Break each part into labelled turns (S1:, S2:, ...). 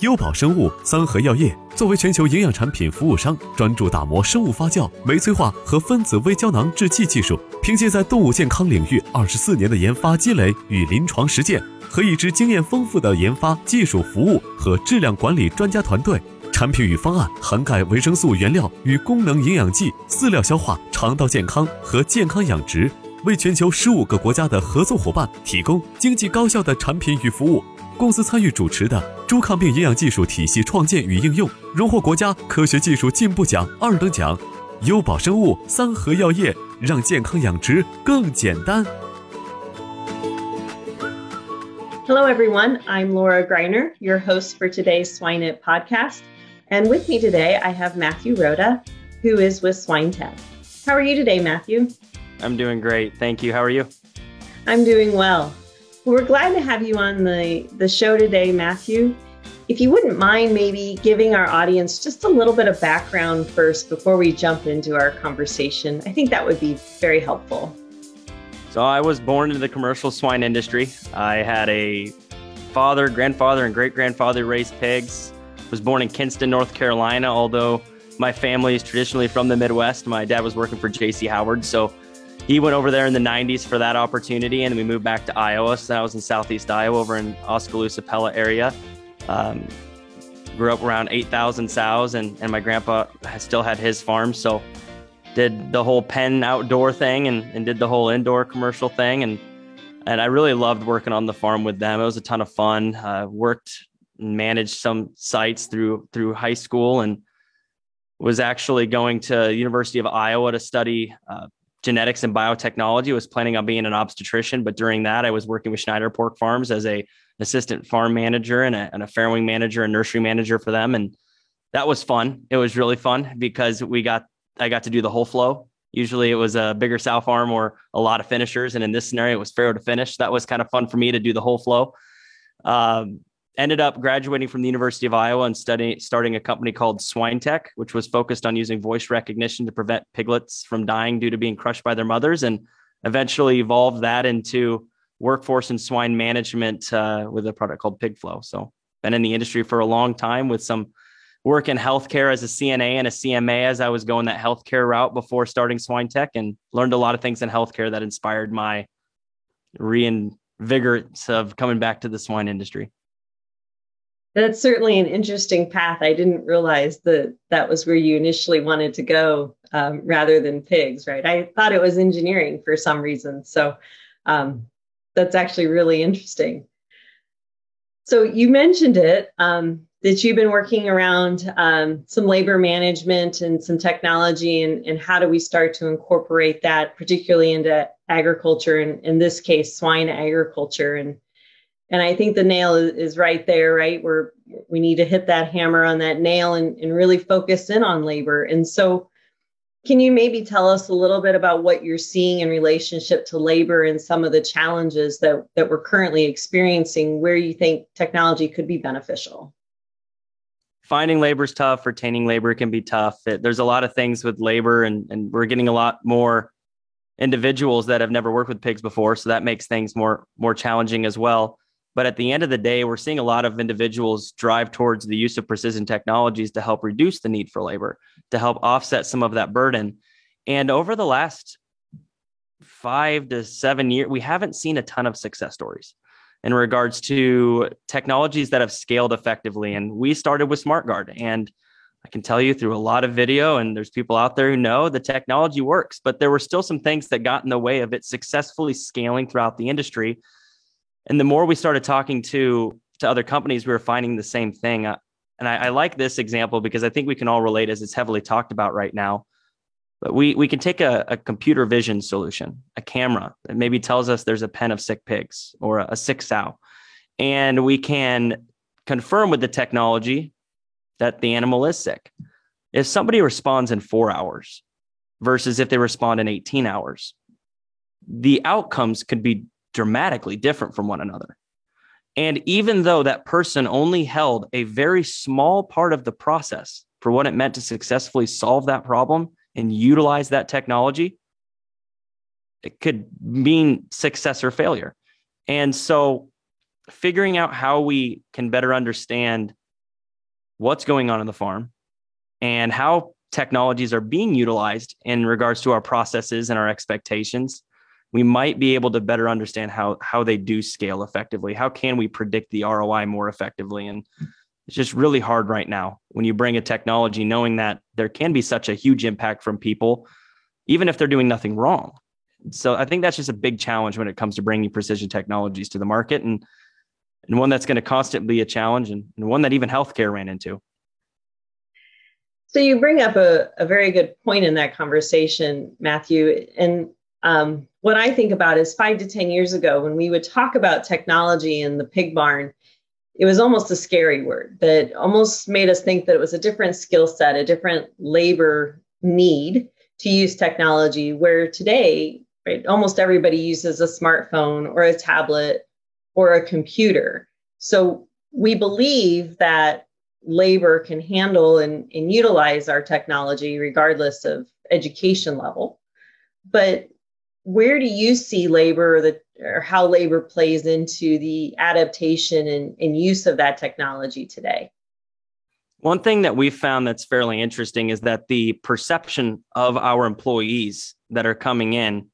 S1: 优宝生物、三和药业作为全球营养产品服务商，专注打磨生物发酵、酶催化和分子微胶囊制剂技术。凭借在动物健康领域二十四年的研发积累与临床实践，和一支经验丰富的研发、技术服务和质量管理专家团队，产品与方案涵盖维生素原料与功能营养剂、饲料消化、肠道健康和健康养殖，为全球十五个国家的合作伙伴提供经济高效的产品与服务。公司参与主持的猪抗病营养技术体系创建与应用，荣获国家科学技术进步奖二等奖。优宝生物三和药业让健康养殖更简单。
S2: Hello, everyone. I'm Laura Greiner, your host for today's SwineNet podcast. And with me today, I have Matthew Rooda, who is with SwineTech. How are you today, Matthew?
S3: I'm doing great. Thank you. How are you?
S2: I'm doing well. We're glad to have you on the, the show today, Matthew. If you wouldn't mind maybe giving our audience just a little bit of background first before we jump into our conversation, I think that would be very helpful.
S3: So, I was born into the commercial swine industry. I had a father, grandfather, and great grandfather raised pigs. Was born in Kinston, North Carolina, although my family is traditionally from the Midwest. My dad was working for JC Howard, so he went over there in the 90s for that opportunity, and we moved back to Iowa. So I was in Southeast Iowa, over in Oskaloosa Pella area. Um, grew up around 8,000 sows, and, and my grandpa still had his farm. So did the whole pen outdoor thing and, and did the whole indoor commercial thing. And, and I really loved working on the farm with them. It was a ton of fun. Uh, worked and managed some sites through through high school and was actually going to University of Iowa to study uh, genetics and biotechnology. I was planning on being an obstetrician, but during that, I was working with Schneider Pork Farms as a assistant farm manager and a, and a farrowing manager and nursery manager for them. And that was fun. It was really fun because we got I got to do the whole flow. Usually it was a bigger sow farm or a lot of finishers, and in this scenario, it was farrow to finish. That was kind of fun for me to do the whole flow. Um, ended up graduating from the University of Iowa and studying starting a company called SwineTech, which was focused on using voice recognition to prevent piglets from dying due to being crushed by their mothers, and eventually evolved that into workforce and swine management uh, with a product called PigFlow. So been in the industry for a long time with some work in healthcare as a CNA and a CMA as I was going that healthcare route before starting SwineTech and learned a lot of things in healthcare that inspired my reinvigorance of coming back to the swine industry.
S2: That's certainly an interesting path. I didn't realize that that was where you initially wanted to go um, rather than pigs, right? I thought it was engineering for some reason. So um, that's actually really interesting. So you mentioned it um, that you've been working around um, some labor management and some technology, and, and how do we start to incorporate that, particularly into agriculture, and in this case, swine agriculture. And and I think the nail is, is right there, right? Where we need to hit that hammer on that nail and, and really focus in on labor. And so, can you maybe tell us a little bit about what you're seeing in relationship to labor and some of the challenges that, that we're currently experiencing, where you think technology could be beneficial?
S3: Finding labor is tough, retaining labor can be tough. It, there's a lot of things with labor, and, and we're getting a lot more individuals that have never worked with pigs before. So that makes things more more challenging as well. But at the end of the day, we're seeing a lot of individuals drive towards the use of precision technologies to help reduce the need for labor, to help offset some of that burden. And over the last five to seven years, we haven't seen a ton of success stories in regards to technologies that have scaled effectively. And we started with SmartGuard. And I can tell you through a lot of video, and there's people out there who know the technology works, but there were still some things that got in the way of it successfully scaling throughout the industry. And the more we started talking to to other companies, we were finding the same thing. Uh, and I, I like this example because I think we can all relate as it's heavily talked about right now. But we we can take a, a computer vision solution, a camera that maybe tells us there's a pen of sick pigs or a, a sick sow, and we can confirm with the technology that the animal is sick. If somebody responds in four hours versus if they respond in 18 hours, the outcomes could be dramatically different from one another. And even though that person only held a very small part of the process for what it meant to successfully solve that problem and utilize that technology, it could mean success or failure. And so, figuring out how we can better understand what's going on in the farm and how technologies are being utilized in regards to our processes and our expectations we might be able to better understand how how they do scale effectively how can we predict the roi more effectively and it's just really hard right now when you bring a technology knowing that there can be such a huge impact from people even if they're doing nothing wrong so i think that's just a big challenge when it comes to bringing precision technologies to the market and and one that's going to constantly be a challenge and, and one that even healthcare ran into.
S2: So you bring up a, a very good point in that conversation, Matthew. And um, what I think about is five to 10 years ago, when we would talk about technology in the pig barn, it was almost a scary word that almost made us think that it was a different skill set, a different labor need to use technology. Where today, right, almost everybody uses a smartphone or a tablet or a computer. So we believe that labor can handle and, and utilize our technology regardless of education level. But where do you see labor or, the, or how labor plays into the adaptation and, and use of that technology today?
S3: One thing that we've found that's fairly interesting is that the perception of our employees that are coming in,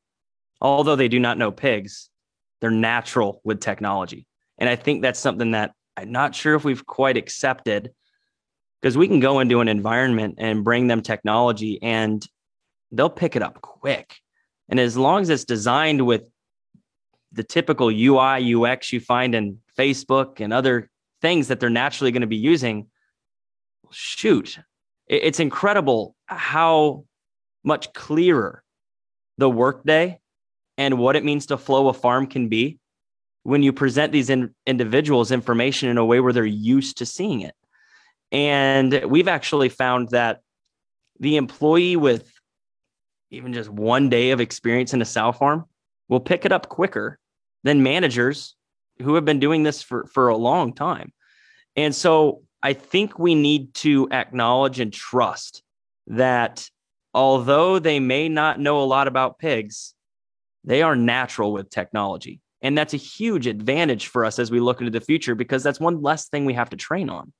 S3: although they do not know pigs, they're natural with technology. And I think that's something that I'm not sure if we've quite accepted because we can go into an environment and bring them technology and they'll pick it up quick. And as long as it's designed with the typical UI, UX you find in Facebook and other things that they're naturally going to be using, shoot, it's incredible how much clearer the workday and what it means to flow a farm can be when you present these in, individuals information in a way where they're used to seeing it. And we've actually found that the employee with even just one day of experience in a sow farm will pick it up quicker than managers who have been doing this for, for a long time. And so I think we need to acknowledge and trust that although they may not know a lot about pigs, they are natural with technology. And that's a huge advantage for us as we look into the future because that's one less thing we have to train on.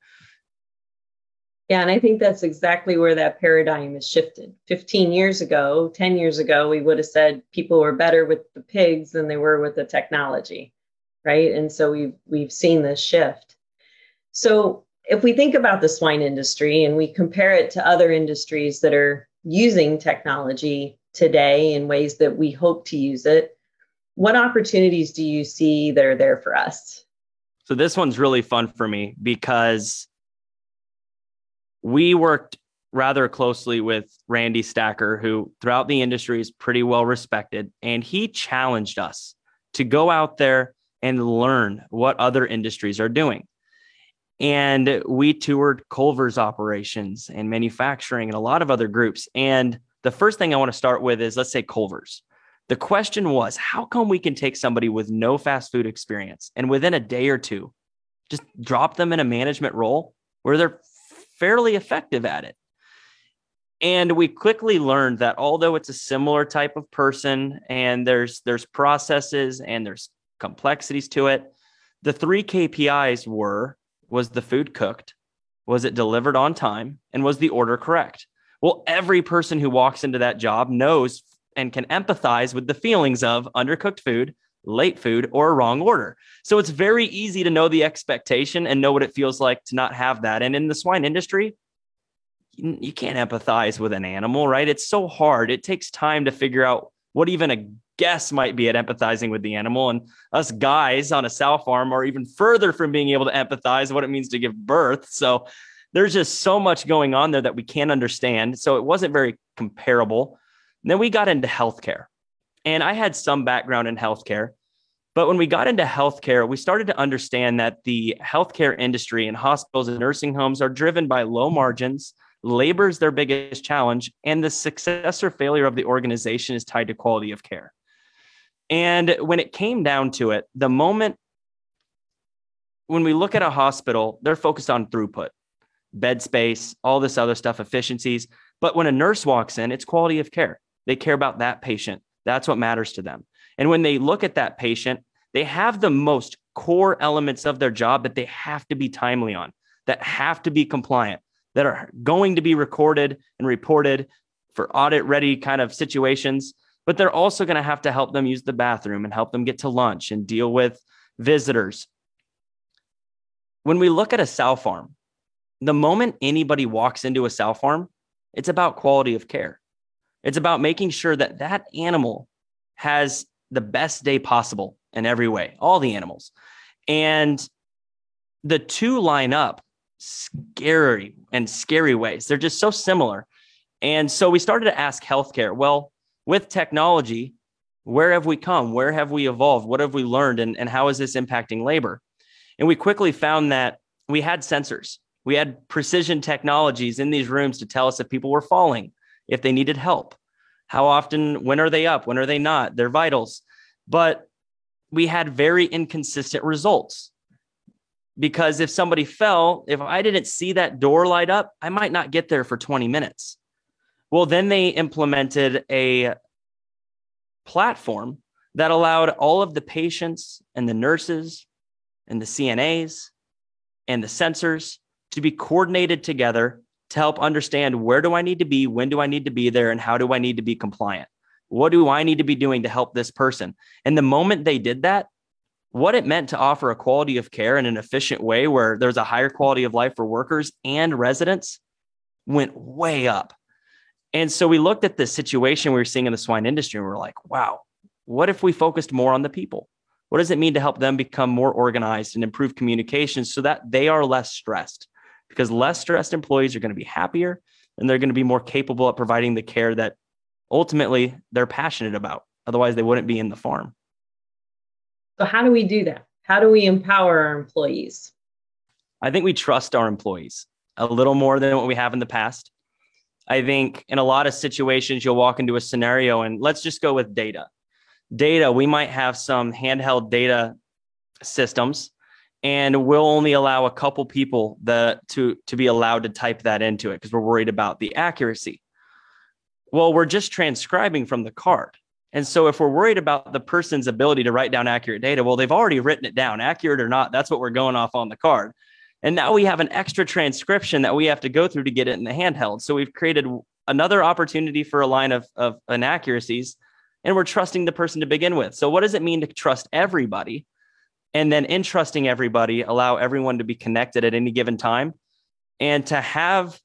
S2: Yeah, and I think that's exactly where that paradigm has shifted. 15 years ago, 10 years ago, we would have said people were better with the pigs than they were with the technology, right? And so we've we've seen this shift. So if we think about the swine industry and we compare it to other industries that are using technology today in ways that we hope to use it. What opportunities do you see that are there for us?
S3: So, this one's really fun for me because we worked rather closely with Randy Stacker, who throughout the industry is pretty well respected. And he challenged us to go out there and learn what other industries are doing. And we toured Culver's operations and manufacturing and a lot of other groups. And the first thing I want to start with is let's say Culver's. The question was, how come we can take somebody with no fast food experience and within a day or two, just drop them in a management role where they're fairly effective at it? And we quickly learned that although it's a similar type of person and there's there's processes and there's complexities to it, the three KPIs were was the food cooked, was it delivered on time, and was the order correct? Well, every person who walks into that job knows and can empathize with the feelings of undercooked food, late food, or a wrong order. So it's very easy to know the expectation and know what it feels like to not have that. And in the swine industry, you can't empathize with an animal, right? It's so hard. It takes time to figure out what even a guess might be at empathizing with the animal. And us guys on a sow farm are even further from being able to empathize what it means to give birth. So there's just so much going on there that we can't understand. So it wasn't very comparable. And then we got into healthcare. And I had some background in healthcare. But when we got into healthcare, we started to understand that the healthcare industry and hospitals and nursing homes are driven by low margins labor is their biggest challenge, and the success or failure of the organization is tied to quality of care. And when it came down to it, the moment when we look at a hospital, they're focused on throughput, bed space, all this other stuff, efficiencies. But when a nurse walks in, it's quality of care. They care about that patient. That's what matters to them. And when they look at that patient, they have the most core elements of their job that they have to be timely on, that have to be compliant, that are going to be recorded and reported for audit ready kind of situations, but they're also going to have to help them use the bathroom and help them get to lunch and deal with visitors. When we look at a sow farm, the moment anybody walks into a sow farm, it's about quality of care. It's about making sure that that animal has the best day possible in every way, all the animals. And the two line up scary and scary ways. They're just so similar. And so we started to ask healthcare, well, with technology, where have we come? Where have we evolved? What have we learned? And, and how is this impacting labor? And we quickly found that we had sensors, we had precision technologies in these rooms to tell us if people were falling, if they needed help, how often, when are they up, when are they not, their vitals. But we had very inconsistent results because if somebody fell, if I didn't see that door light up, I might not get there for 20 minutes. Well, then they implemented a platform that allowed all of the patients and the nurses and the CNAs and the sensors to be coordinated together to help understand where do I need to be, when do I need to be there, and how do I need to be compliant? What do I need to be doing to help this person? And the moment they did that, what it meant to offer a quality of care in an efficient way where there's a higher quality of life for workers and residents went way up. And so we looked at the situation we were seeing in the swine industry and we are like, wow, what if we focused more on the people? What does it mean to help them become more organized and improve communication so that they are less stressed? Because less stressed employees are going to be happier and they're going to be more capable at providing the care that ultimately they're passionate about. Otherwise, they wouldn't be in the farm.
S2: So, how do we do that? How do we empower our employees?
S3: I think we trust our employees a little more than what we have in the past. I think in a lot of situations, you'll walk into a scenario and let's just go with data. Data, we might have some handheld data systems and we'll only allow a couple people the, to, to be allowed to type that into it because we're worried about the accuracy. Well, we're just transcribing from the card. And so if we're worried about the person's ability to write down accurate data, well, they've already written it down, accurate or not. That's what we're going off on the card. And now we have an extra transcription that we have to go through to get it in the handheld. So we've created another opportunity for a line of, of inaccuracies, and we're trusting the person to begin with. So what does it mean to trust everybody? And then in trusting everybody, allow everyone to be connected at any given time and to have,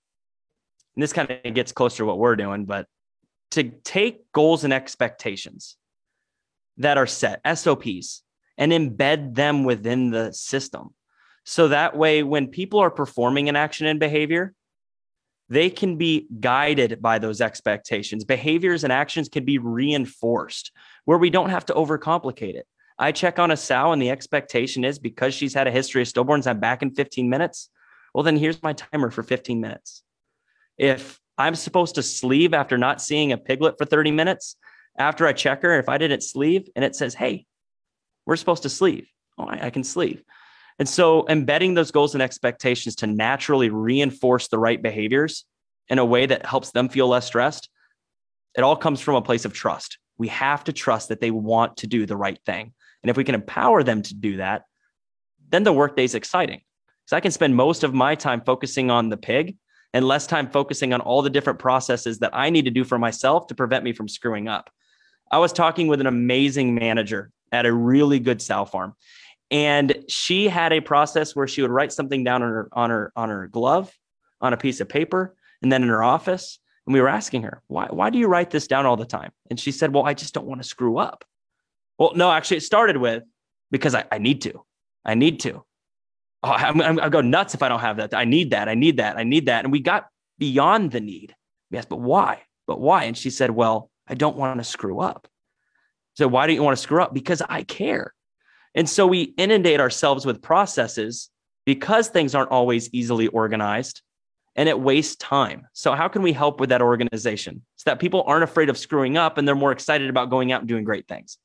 S3: and this kind of gets closer to what we're doing, but to take goals and expectations that are set, SOPs, and embed them within the system. So that way, when people are performing an action and behavior, they can be guided by those expectations. Behaviors and actions can be reinforced where we don't have to overcomplicate it. I check on a sow, and the expectation is because she's had a history of stillborns, I'm back in 15 minutes. Well, then here's my timer for 15 minutes. If I'm supposed to sleeve after not seeing a piglet for 30 minutes. After I check her, if I didn't sleeve and it says, hey, we're supposed to sleeve, oh, I, I can sleeve. And so embedding those goals and expectations to naturally reinforce the right behaviors in a way that helps them feel less stressed, it all comes from a place of trust. We have to trust that they want to do the right thing. And if we can empower them to do that, then the workday is exciting. Because I can spend most of my time focusing on the pig and less time focusing on all the different processes that I need to do for myself to prevent me from screwing up. I was talking with an amazing manager at a really good sow farm. And she had a process where she would write something down on her on her on her glove on a piece of paper and then in her office. And we were asking her, why, why do you write this down all the time? And she said, well, I just don't want to screw up. Well, no, actually, it started with because I, I need to. I need to. Oh, I'm, I'm, I'll go nuts if I don't have that. I need that. I need that. I need that. And we got beyond the need. Yes, but why? But why? And she said, well, I don't want to screw up. So why don't you want to screw up? Because I care. And so we inundate ourselves with processes because things aren't always easily organized and it wastes time. So, how can we help with that organization so that people aren't afraid of screwing up and they're more excited about going out and doing great things?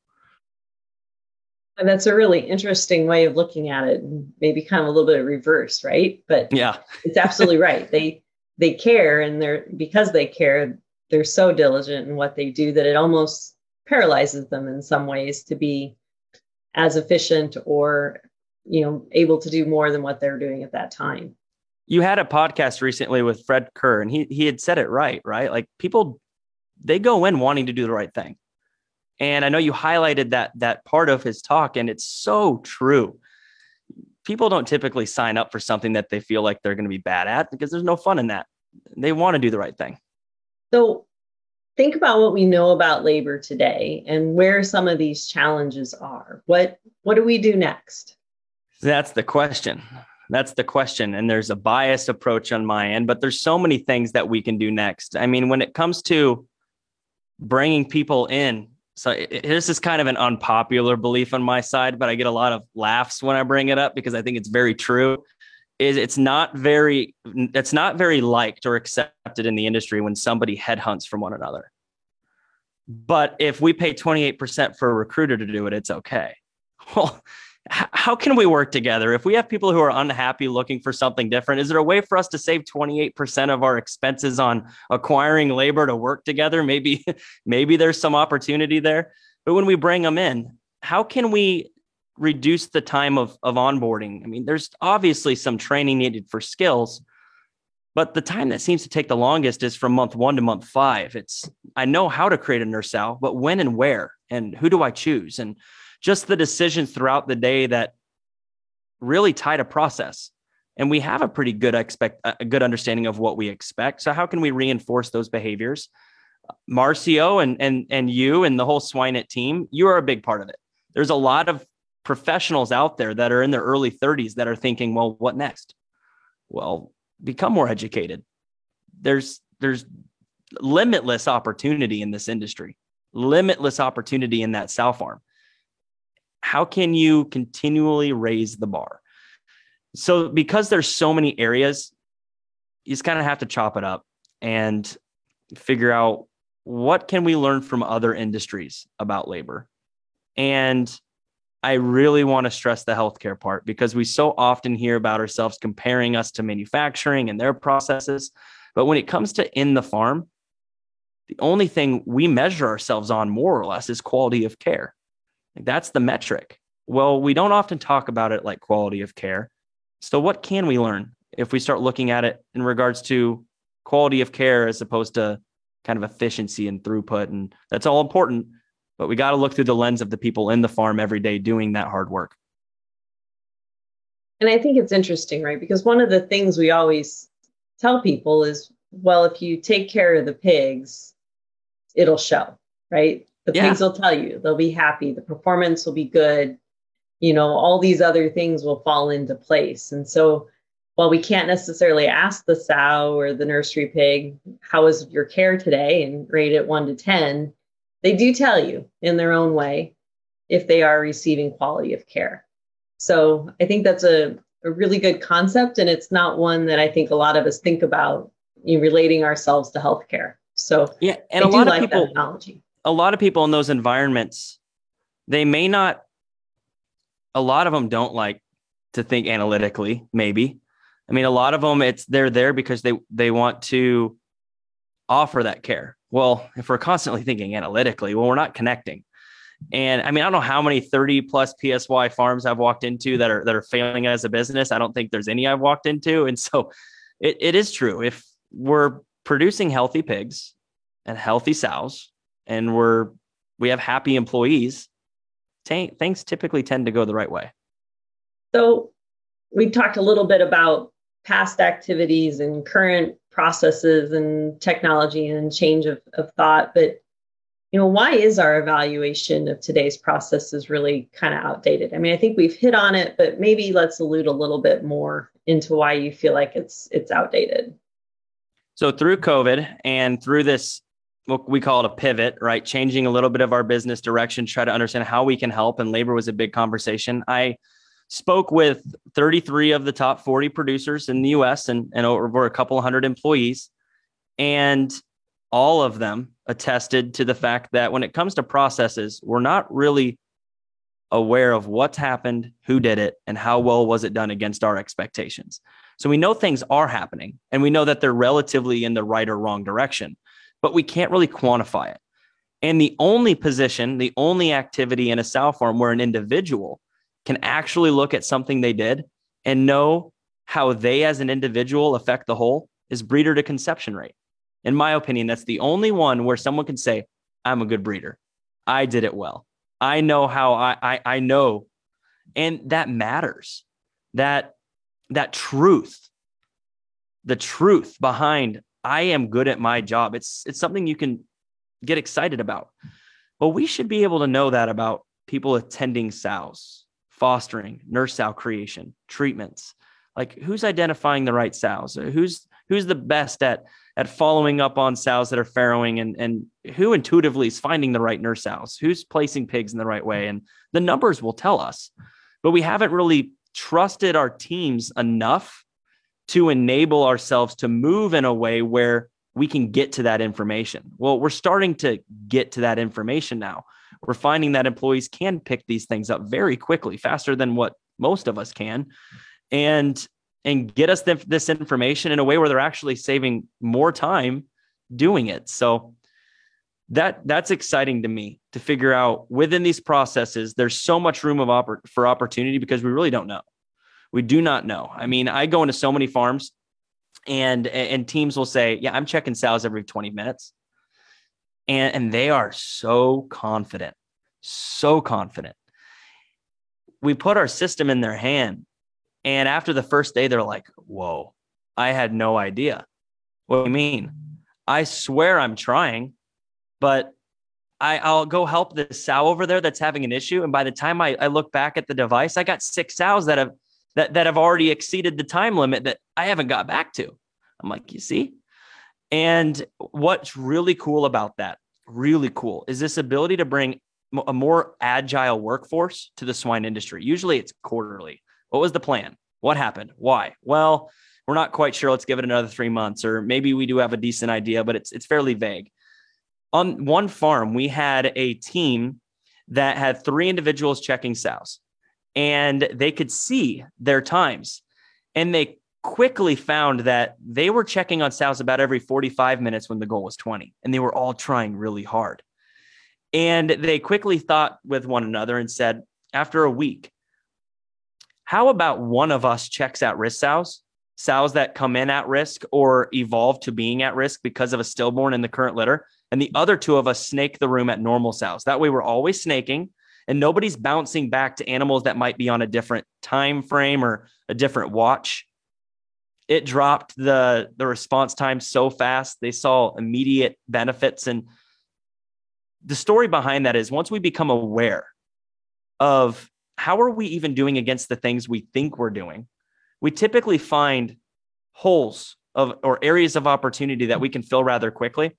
S2: And that's a really interesting way of looking at it, maybe kind of a little bit of reverse, right? But
S3: yeah,
S2: it's absolutely right. They they care, and they're because they care, they're so diligent in what they do that it almost paralyzes them in some ways to be as efficient or you know able to do more than what they're doing at that time
S3: you had a podcast recently with fred kerr and he he had said it right right like people they go in wanting to do the right thing and i know you highlighted that that part of his talk and it's so true people don't typically sign up for something that they feel like they're going to be bad at because there's no fun in that they want to do the right thing
S2: so think about what we know about labor today and where some of these challenges are. What what do we do next?
S3: That's the question. That's the question. And there's a biased approach on my end, but there's so many things that we can do next. I mean, when it comes to bringing people in, so this is kind of an unpopular belief on my side, but I get a lot of laughs when I bring it up because I think it's very true. Is it's not very it's not very liked or accepted in the industry when somebody headhunts from one another. But if we pay 28% for a recruiter to do it, it's okay. Well, how can we work together? If we have people who are unhappy looking for something different is there a way for us to save 28% of our expenses on acquiring labor to work together? Maybe maybe there's some opportunity there. But when we bring them in how can we reduce the time of, of onboarding? I mean there's obviously some training needed for skills but the time that seems to take the longest is from month one to month five. It's i know how to create a nurse sow but when and where and who do i choose? And just the decisions throughout the day that really tie to process. And we have a pretty good expect a good understanding of what we expect. So how can we reinforce those behaviors? Marcio and and and you and the whole SwineNet team, you are a big part of it. There's a lot of professionals out there that are in their early 30s that are thinking, well, what next? Well, become more educated. There's there's limitless opportunity in this industry, limitless opportunity in that sow farm how can you continually raise the bar? So because there's so many areas, you just kind of have to chop it up and figure out what can we learn from other industries about labor. And I really want to stress the healthcare part because we so often hear about ourselves comparing us to manufacturing and their processes. But when it comes to in the farm, the only thing we measure ourselves on more or less is quality of care. That's the metric. Well, we don't often talk about it like quality of care. So, what can we learn if we start looking at it in regards to quality of care as opposed to kind of efficiency and throughput? And that's all important, but we got to look through the lens of the people in the farm every day doing that hard work.
S2: And I think it's interesting, right? Because one of the things we always tell people is well, if you take care of the pigs, it'll show, right? The yeah. pigs will tell you they'll be happy, the performance will be good, you know, all these other things will fall into place. And so while we can't necessarily ask the sow or the nursery pig, how is your care today and rate it one to 10, they do tell you in their own way if they are receiving quality of care. So I think that's a, a really good concept. And it's not one that I think a lot of us think about in relating ourselves to healthcare. So
S3: yeah, and I a lot of like people, analogy a lot of people in those environments, they may not, a lot of them don't like to think analytically, maybe. I mean, a lot of them, it's they're there because they they want to offer that care. Well, if we're constantly thinking analytically, well, we're not connecting. And I mean, I don't know how many 30 plus PSY farms I've walked into that are that are failing as a business. I don't think there's any I've walked into. And so it, it is true. If we're producing healthy pigs and healthy sows, and we're we have happy employees, t- things typically tend to go the right way.
S2: So we talked a little bit about past activities and current processes and technology and change of, of thought. But you know, why is our evaluation of today's processes really kind of outdated? I mean, I think we've hit on it, but maybe let's allude a little bit more into why you feel like it's it's outdated.
S3: So through COVID and through this what we call it a pivot, right? Changing a little bit of our business direction, try to understand how we can help. And labor was a big conversation. I spoke with 33 of the top 40 producers in the US and, and over a couple hundred employees. And all of them attested to the fact that when it comes to processes, we're not really aware of what's happened, who did it, and how well was it done against our expectations. So we know things are happening and we know that they're relatively in the right or wrong direction, but we can't really quantify it. And the only position, the only activity in a sow farm where an individual can actually look at something they did and know how they as an individual affect the whole is breeder to conception rate. In my opinion, that's the only one where someone can say, I'm a good breeder. I did it well. I know how I, I, I know. And that matters. That that truth, the truth behind I am good at my job. It's it's something you can get excited about. Well, we should be able to know that about people attending sows, fostering, nurse sow creation, treatments. Like who's identifying the right sows? Who's who's the best at at following up on sows that are farrowing and and who intuitively is finding the right nurse sows? Who's placing pigs in the right way? And the numbers will tell us. But we haven't really trusted our teams enough to enable ourselves to move in a way where we can get to that information. Well, we're starting to get to that information now. We're finding that employees can pick these things up very quickly, faster than what most of us can, and and get us th- this information in a way where they're actually saving more time doing it. So that that's exciting to me to figure out within these processes there's so much room of oppor- for opportunity because we really don't know we do not know. I mean i go into so many farms and and teams will say yeah i'm checking sows every 20 minutes. And and they are so confident so confident. We put our system in their hand and after the first day they're like whoa i had no idea. What do you mean? I swear i'm trying but I, I'll go help this sow over there that's having an issue. And by the time I, I look back at the device, I got six sows that have that that have already exceeded the time limit that I haven't got back to. I'm like, you see? And what's really cool about that, really cool, is this ability to bring a more agile workforce to the swine industry. Usually it's quarterly. What was the plan? What happened? Why? Well, we're not quite sure. Let's give it another three months, or maybe we do have a decent idea, but it's it's fairly vague on one farm, we had a team that had three individuals checking sows and they could see their times. And they quickly found that they were checking on sows about every 45 minutes when the goal was 20. And they were all trying really hard. And they quickly thought with one another and said, after a week, how about one of us checks at risk sows, sows that come in at risk or evolve to being at risk because of a stillborn in the current litter? and the other two of us snake the room at normal sows. That way we're always snaking and nobody's bouncing back to animals that might be on a different time frame or a different watch. It dropped the the response time so fast. They saw immediate benefits and the story behind that is once we become aware of how are we even doing against the things we think we're doing, we typically find holes of or areas of opportunity that we can fill rather quickly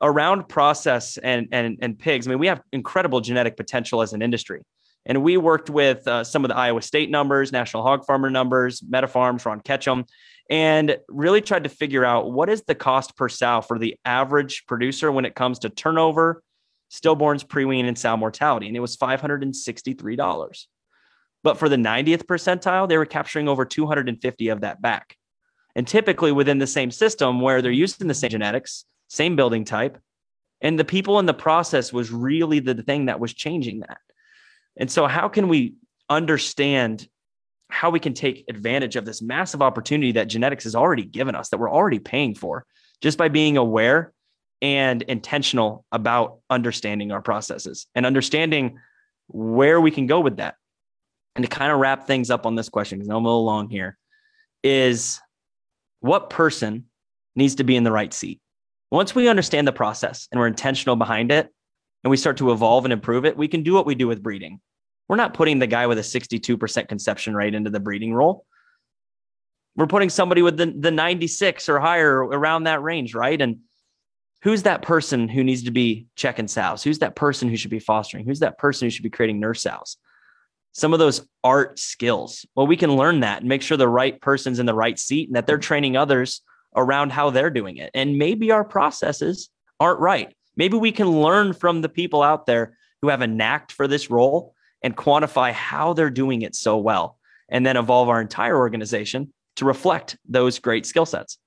S3: around process and, and, and pigs, I mean, we have incredible genetic potential as an industry. And we worked with uh, some of the Iowa State numbers, National Hog Farmer numbers, MetaFarms, Ron Ketchem, and really tried to figure out what is the cost per sow for the average producer when it comes to turnover, stillborns, pre-wean, and sow mortality. And it was $563. But for the 90th percentile, they were capturing over 250 of that back. And typically within the same system where they're using the same genetics, same building type. And the people in the process was really the thing that was changing that. And so, how can we understand how we can take advantage of this massive opportunity that genetics has already given us, that we're already paying for, just by being aware and intentional about understanding our processes and understanding where we can go with that? And to kind of wrap things up on this question, because I'm a little long here, is what person needs to be in the right seat. Once we understand the process and we're intentional behind it and we start to evolve and improve it, we can do what we do with breeding. We're not putting the guy with a 62% conception rate into the breeding role. We're putting somebody with the, the 96 or higher around that range, right? And who's that person who needs to be checking sows? Who's that person who should be fostering? Who's that person who should be creating nurse sows? Some of those art skills. Well, we can learn that and make sure the right person's in the right seat and that they're training others around how they're doing it. And maybe our processes aren't right. Maybe we can learn from the people out there who have a knack for this role and quantify how they're doing it so well, and then evolve our entire organization to reflect those great skill sets.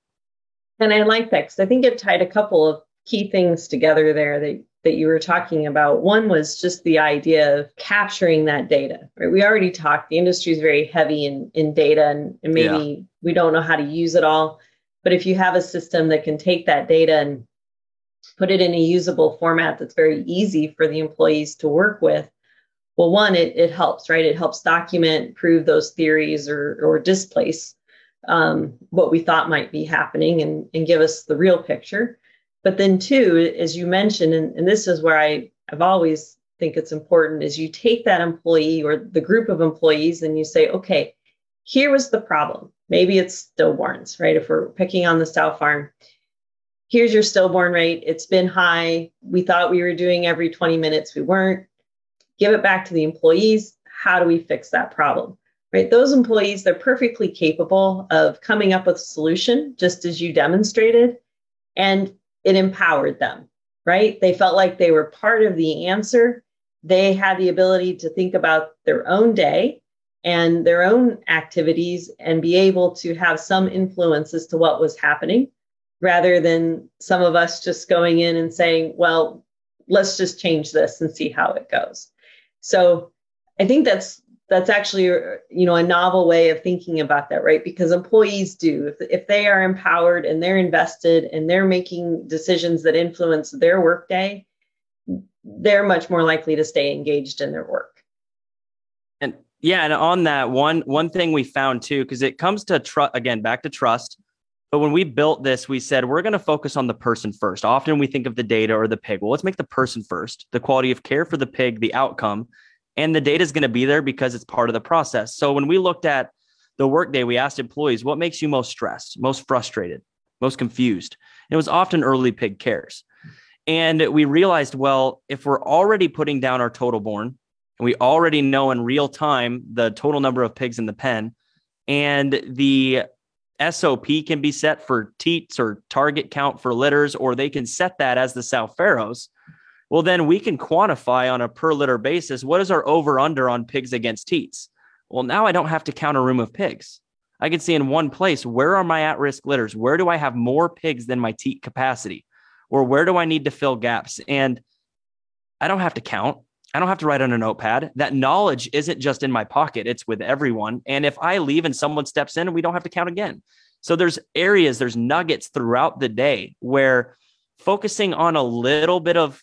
S2: And I like that because I think it tied a couple of key things together there that, that you were talking about. One was just the idea of capturing that data. Right? We already talked, the industry is very heavy in, in data and, and maybe yeah. we don't know how to use it all. But if you have a system that can take that data and put it in a usable format that's very easy for the employees to work with, well, one, it, it helps, right? It helps document, prove those theories or, or displace um, what we thought might be happening and, and give us the real picture. But then, two, as you mentioned, and, and this is where I, I've always think it's important, is you take that employee or the group of employees and you say, okay, here was the problem. Maybe it's stillborns, right? If we're picking on the sow farm, here's your stillborn rate. It's been high. We thought we were doing every 20 minutes. We weren't. Give it back to the employees. How do we fix that problem? Right? Those employees, they're perfectly capable of coming up with a solution, just as you demonstrated. And it empowered them, right? They felt like they were part of the answer. They had the ability to think about their own day and their own activities and be able to have some influence as to what was happening rather than some of us just going in and saying, well, let's just change this and see how it goes. So I think that's that's actually you know a novel way of thinking about that right? Because employees do. If, if they are empowered and they're invested and they're making decisions that influence their workday they're much more likely to stay engaged in their work
S3: yeah, and on that one one thing we found too, because it comes to trust again, back to trust. But when we built this, we said we're going to focus on the person first. Often we think of the data or the pig. Well, let's make the person first, the quality of care for the pig, the outcome, and the data is going to be there because it's part of the process. So when we looked at the workday, we asked employees, what makes you most stressed, most frustrated, most confused? It was often early pig cares. And we realized, well, if we're already putting down our total born, and we already know in real time the total number of pigs in the pen and the SOP can be set for teats or target count for litters, or they can set that as the Sow farrows. Well, then we can quantify on a per litter basis what is our over under on pigs against teats. Well, now I don't have to count a room of pigs. I can see in one place where are my at risk litters? Where do I have more pigs than my teat capacity? Or where do I need to fill gaps? And I don't have to count. I don't have to write on a notepad. That knowledge isn't just in my pocket, it's with everyone. And if I leave and someone steps in, we don't have to count again. So there's areas, there's nuggets throughout the day where focusing on a little bit of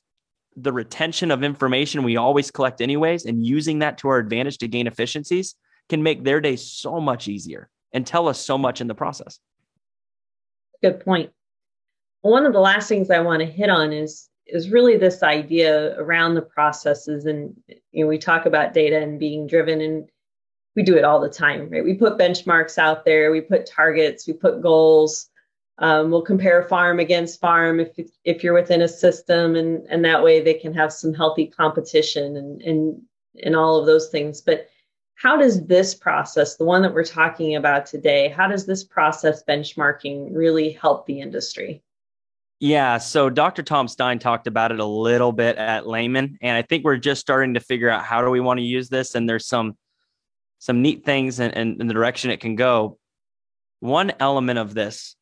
S3: the retention of information we always collect anyways and using that to our advantage to gain efficiencies can make their day so much easier and tell us so much in the process.
S2: Good point. One of the last things I want to hit on is is really this idea around the processes and you know we talk about data and being driven and we do it all the time right? We put benchmarks out there we put targets we put goals. Um, we'll compare farm against farm if if you're within a system and and that way they can have some healthy competition and and and all of those things. But how does this process the one that we're talking about today how does this process benchmarking really help the industry
S3: yeah. So Dr. Tom Stein talked about it a little bit at Leman, and I think we're just starting to figure out how do we want to use this. And there's some some neat things and in, in, in the direction it can go. One element of this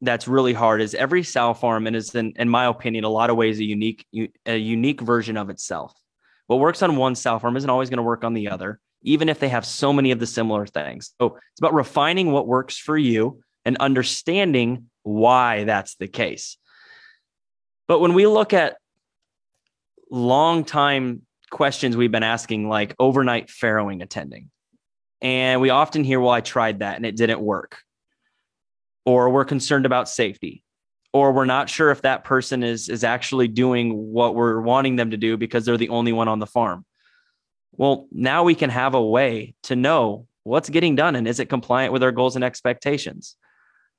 S3: that's really hard is every sow farm and is in, in my opinion, a lot of ways a unique a unique version of itself. What works on one sow farm isn't always going to work on the other, even if they have so many of the similar things. So it's about refining what works for you and understanding why that's the case. But when we look at long time questions we've been asking, like overnight farrowing attending, and we often hear, well, I tried that and it didn't work. or we're concerned about safety or we're not sure if that person is is actually doing what we're wanting them to do because they're the only one on the farm well now we can have a way to know what's getting done and is it compliant with our goals and expectations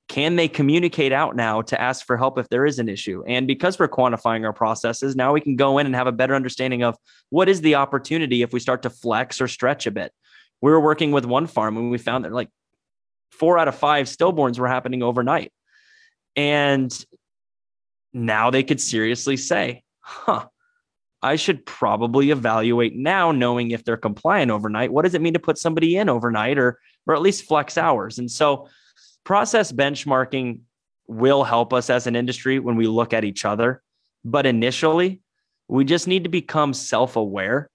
S3: can they communicate out now to ask for help if there is an issue and because we're quantifying our processes now we can go in and have a better understanding of what is the opportunity if we start to flex or stretch a bit we were working with one farm and we found that like four out of five stillborns were happening overnight. And now they could seriously say, huh, I should probably evaluate now, knowing if they're compliant overnight. What does it mean to put somebody in overnight or, or at least flex hours? And so process benchmarking will help us as an industry when we look at each other. But initially, we just need to become self aware.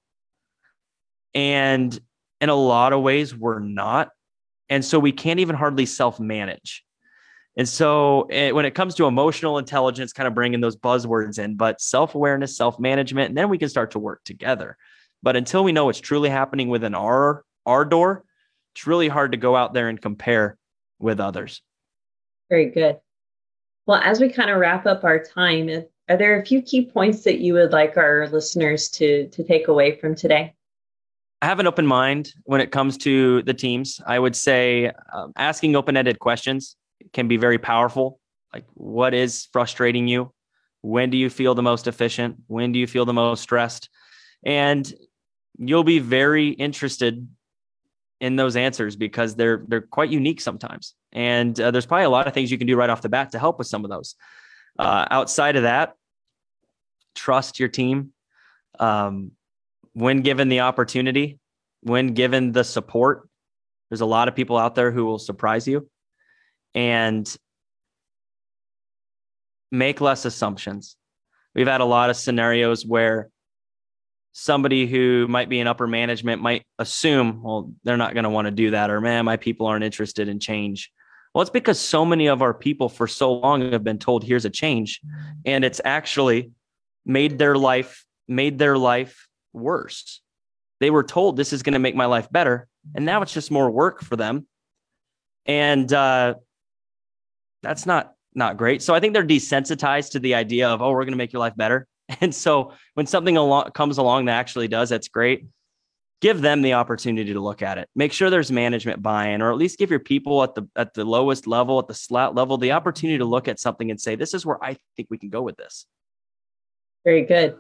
S3: And in a lot of ways, we're not. And so we can't even hardly self manage. And so it, eh, when it comes to emotional intelligence, kind of bringing those buzzwords in, but self awareness, self management, and then we can start to work together. But until we know what's truly happening within our our door, it's really hard to go out there and compare with others.
S2: Very good. Well, as we kind of wrap up our time, are there a few key points that you would like our listeners to to take away from today?
S3: I have an open mind when it comes to the teams. I would say um, asking open ended questions can be very powerful. Like, what is frustrating you? When do you feel the most efficient? When do you feel the most stressed? And you'll be very interested in those answers because they're they're quite unique sometimes. And uh, there's probably a lot of things you can do right off the bat to help with some of those. Uh, outside of that, trust your team. Um, when given the opportunity, when given the support, there's a lot of people out there who will surprise you and make less assumptions. We've had a lot of scenarios where somebody who might be in upper management might assume, well, they're not going to want to do that, or man, my people aren't interested in change. Well, it's because so many of our people for so long have been told, here's a change. And it's actually made their life, made their life worse. They were told this is going to make my life better, and now it's just more work for them, and uh, that's not not great. So I think they're desensitized to the idea of oh, we're going to make your life better. And so when something along comes along that actually does, that's great. Give them the opportunity to look at it. Make sure there's management buy-in, or at least give your people at the at the lowest level, at the slat level, the opportunity to look at something and say, "This is where I think we can go with this."
S2: Very good.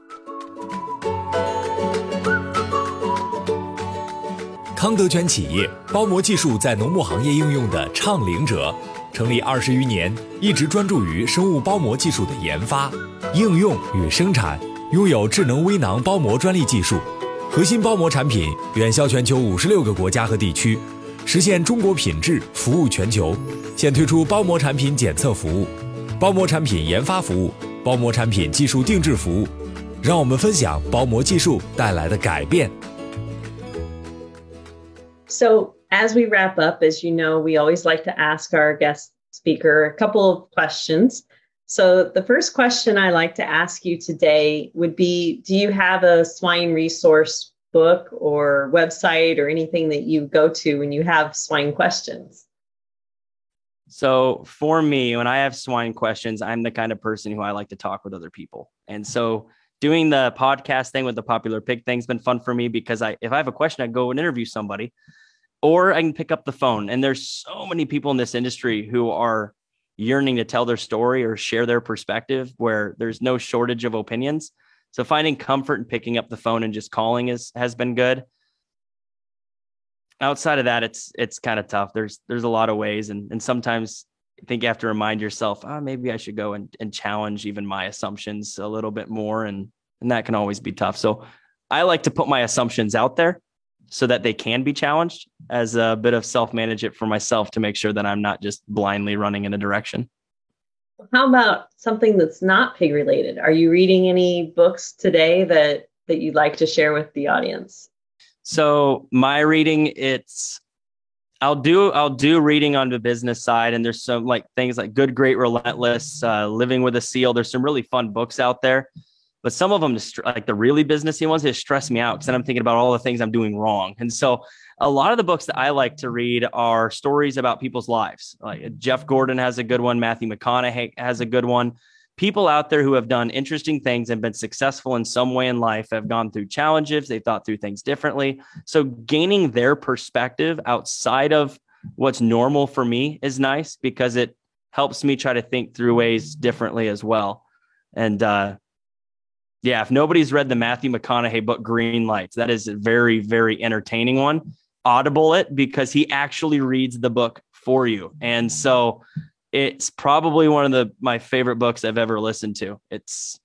S4: 康德全企业包膜技术在农牧行业应用的倡领者， 成立二十余年，一直专注于生物包膜技术的研发、应用与生产，拥有智能微囊包膜专利技术，核心包膜产品远销全球五十六个国家和地区，实现中国品质服务全球。现推出包膜产品检测服务、包膜产品研发服务、包膜产品技术定制服务，让我们分享包膜技术带来的改变。
S2: So, as we wrap up, as you know, we always like to ask our guest speaker a couple of questions. So, the first question I like to ask you today would be Do you have a swine resource book or website or anything that you go to when you have swine questions?
S3: So, for me, when I have swine questions, I'm the kind of person who I like to talk with other people. And so, doing the podcast thing with the popular pig thing's been fun for me because I if I have a question, I go and interview somebody or I can pick up the phone. And there's so many people in this industry who are yearning to tell their story or share their perspective where there's no shortage of opinions. So finding comfort in picking up the phone and just calling is has been good. Outside of that, it's it's kind of tough. There's there's a lot of ways, and and sometimes I think you have to remind yourself, oh, maybe I should go and, and challenge even my assumptions a little bit more, and and that can always be tough. So I like to put my assumptions out there so that they can be challenged as a bit of self manage it for myself to make sure that I'm not just blindly running in a direction.
S2: How about something that's not pig related? Are you reading any books today that that you'd like to share with the audience?
S3: So my reading, it's I'll do I'll do reading on the business side, and there's some like things like Good, Great, Relentless, uh, Living with a Seal. There's some really fun books out there. But some of them, like the really businessy ones, they stress me out because then I'm thinking about all the things I'm doing wrong. And so a lot of the books that I like to read are stories about people's lives. Like Jeff Gordon has a good one, Matthew McConaughey has a good one. People out there who have done interesting things and been successful in some way in life have gone through challenges, they've thought through things differently. So gaining their perspective outside of what's normal for me is nice because it helps me try to think through ways differently as well. And uh, yeah, if nobody's read the Matthew McConaughey book Green Lights, that is a very, very entertaining one. Audible it because he actually reads the book for you. And so it's probably one of the my favorite books I've ever listened to. It's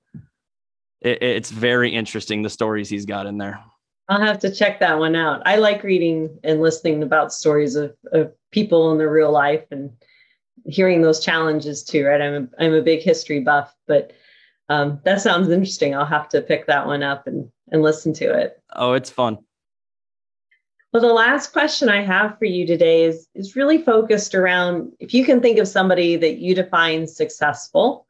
S3: it, it's very interesting the stories he's got in there.
S2: I'll have to check that one out. I like reading and listening about stories of, of people in their real life and hearing those challenges too, right? I'm a, I'm a big history buff, but um, that sounds interesting. I'll have to pick that one up and, and listen to it.
S3: Oh, it's fun.
S2: Well, the last question I have for you today is, is really focused around if you can think of somebody that you define successful,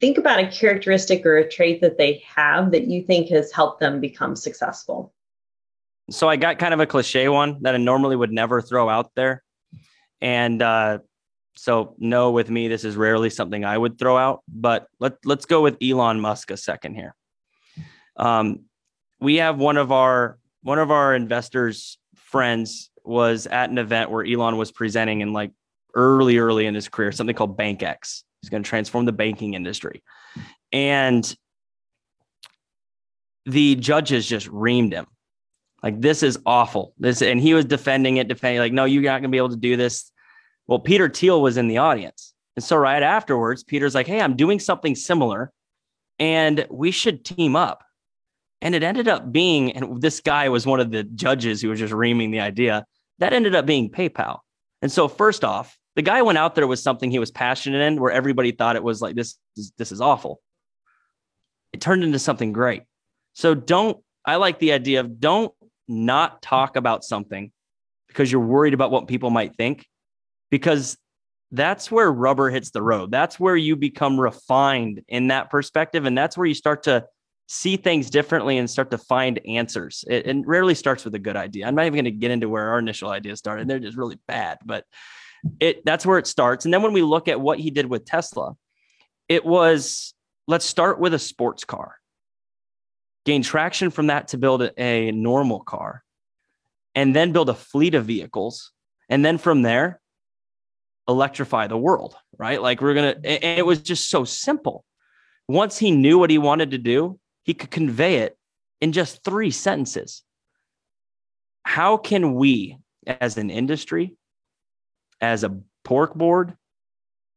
S2: think about a characteristic or a trait that they have that you think has helped them become successful.
S3: So I got kind of a cliche one that I normally would never throw out there. And uh, so no, with me, this is rarely something I would throw out, but let, let's go with Elon Musk a second here. Um, we have one of our one of our investors friends was at an event where Elon was presenting in like early, early in his career, something called BankX. He's going to transform the banking industry. And the judges just reamed him. Like, this is awful. This, and he was defending it, defending, like, no, you're not going to be able to do this. Well, Peter Thiel was in the audience. And so right afterwards, Peter's like, hey, I'm doing something similar and we should team up. And it ended up being, and this guy was one of the judges who was just reaming the idea, that ended up being PayPal. And so, first off, the guy went out there with something he was passionate in where everybody thought it was like, this, is, this is awful. It turned into something great. So, don't, I like the idea of don't not talk about something because you're worried about what people might think, because that's where rubber hits the road. That's where you become refined in that perspective. And that's where you start to see things differently and start to find answers. It, it rarely starts with a good idea. I'm not even going to get into where our initial ideas started. They're just really bad, but it that's where it starts. And then when we look at what he did with Tesla, it was let's start with a sports car. Gain traction from that to build a, a normal car and then build a fleet of vehicles. And then from there, electrify the world, right? Like we're going to, and it was just so simple. Once he knew what he wanted to do, he could convey it in just three sentences. How can we, as an industry, as a pork board,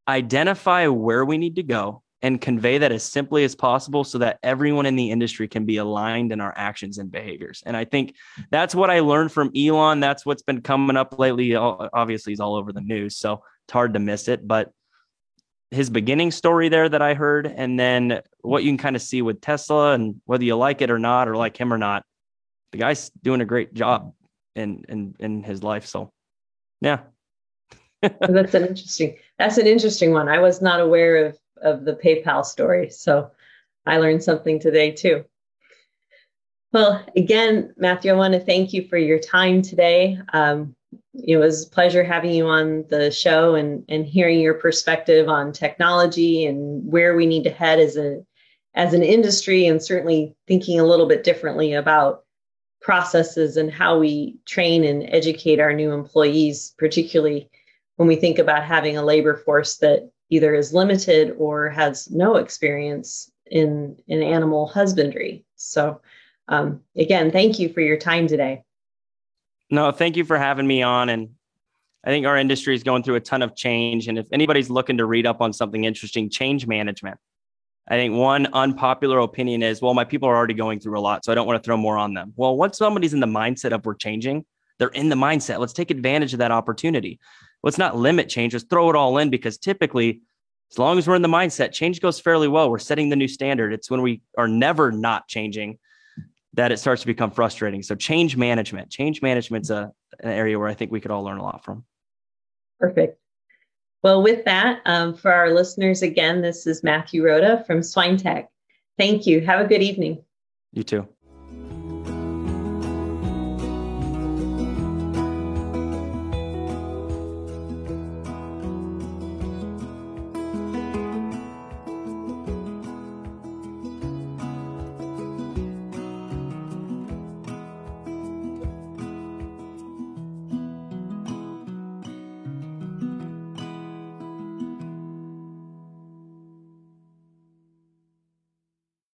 S3: identify where we need to go and convey that as simply as possible so that everyone in the industry can be aligned in our actions and behaviors. And I think that's what I learned from Elon. That's what's been coming up lately. Obviously, he's all over the news, so it's hard to miss it. But his beginning story there that I heard, and then what you can kind of see with Tesla and whether you like it or not, or like him or not, the guy's doing a great job in in in his life. So, yeah.
S2: that's an interesting. That's an interesting one. I was not aware of of the PayPal story, so I learned something today too. Well, again, Matthew, I want to thank you for your time today. Um, it was a pleasure having you on the show and, and hearing your perspective on technology and where we need to head as a as an industry and certainly thinking a little bit differently about processes and how we train and educate our new employees, particularly when we think about having a labor force that either is limited or has no experience in, in animal husbandry. So, um, again, thank you for your time today.
S3: No, thank you for having me on. And I think our industry is going through a ton of change. And if anybody's looking to read up on something interesting, change management. I think one unpopular opinion is, well, my people are already going through a lot, so I don't want to throw more on them. Well, once somebody's in the mindset of we're changing, they're in the mindset. Let's take advantage of that opportunity. Let's not limit change, let's throw it all in because typically, as long as we're in the mindset, change goes fairly well. We're setting the new standard. It's when we are never not changing that it starts to become frustrating. So change management, change management's a, an area where I think we could all learn a lot from.
S2: Perfect. Well, with that, um, for our listeners, again, this is Matthew Rooda from SwineTech. Thank you. Have a good evening.
S3: You too.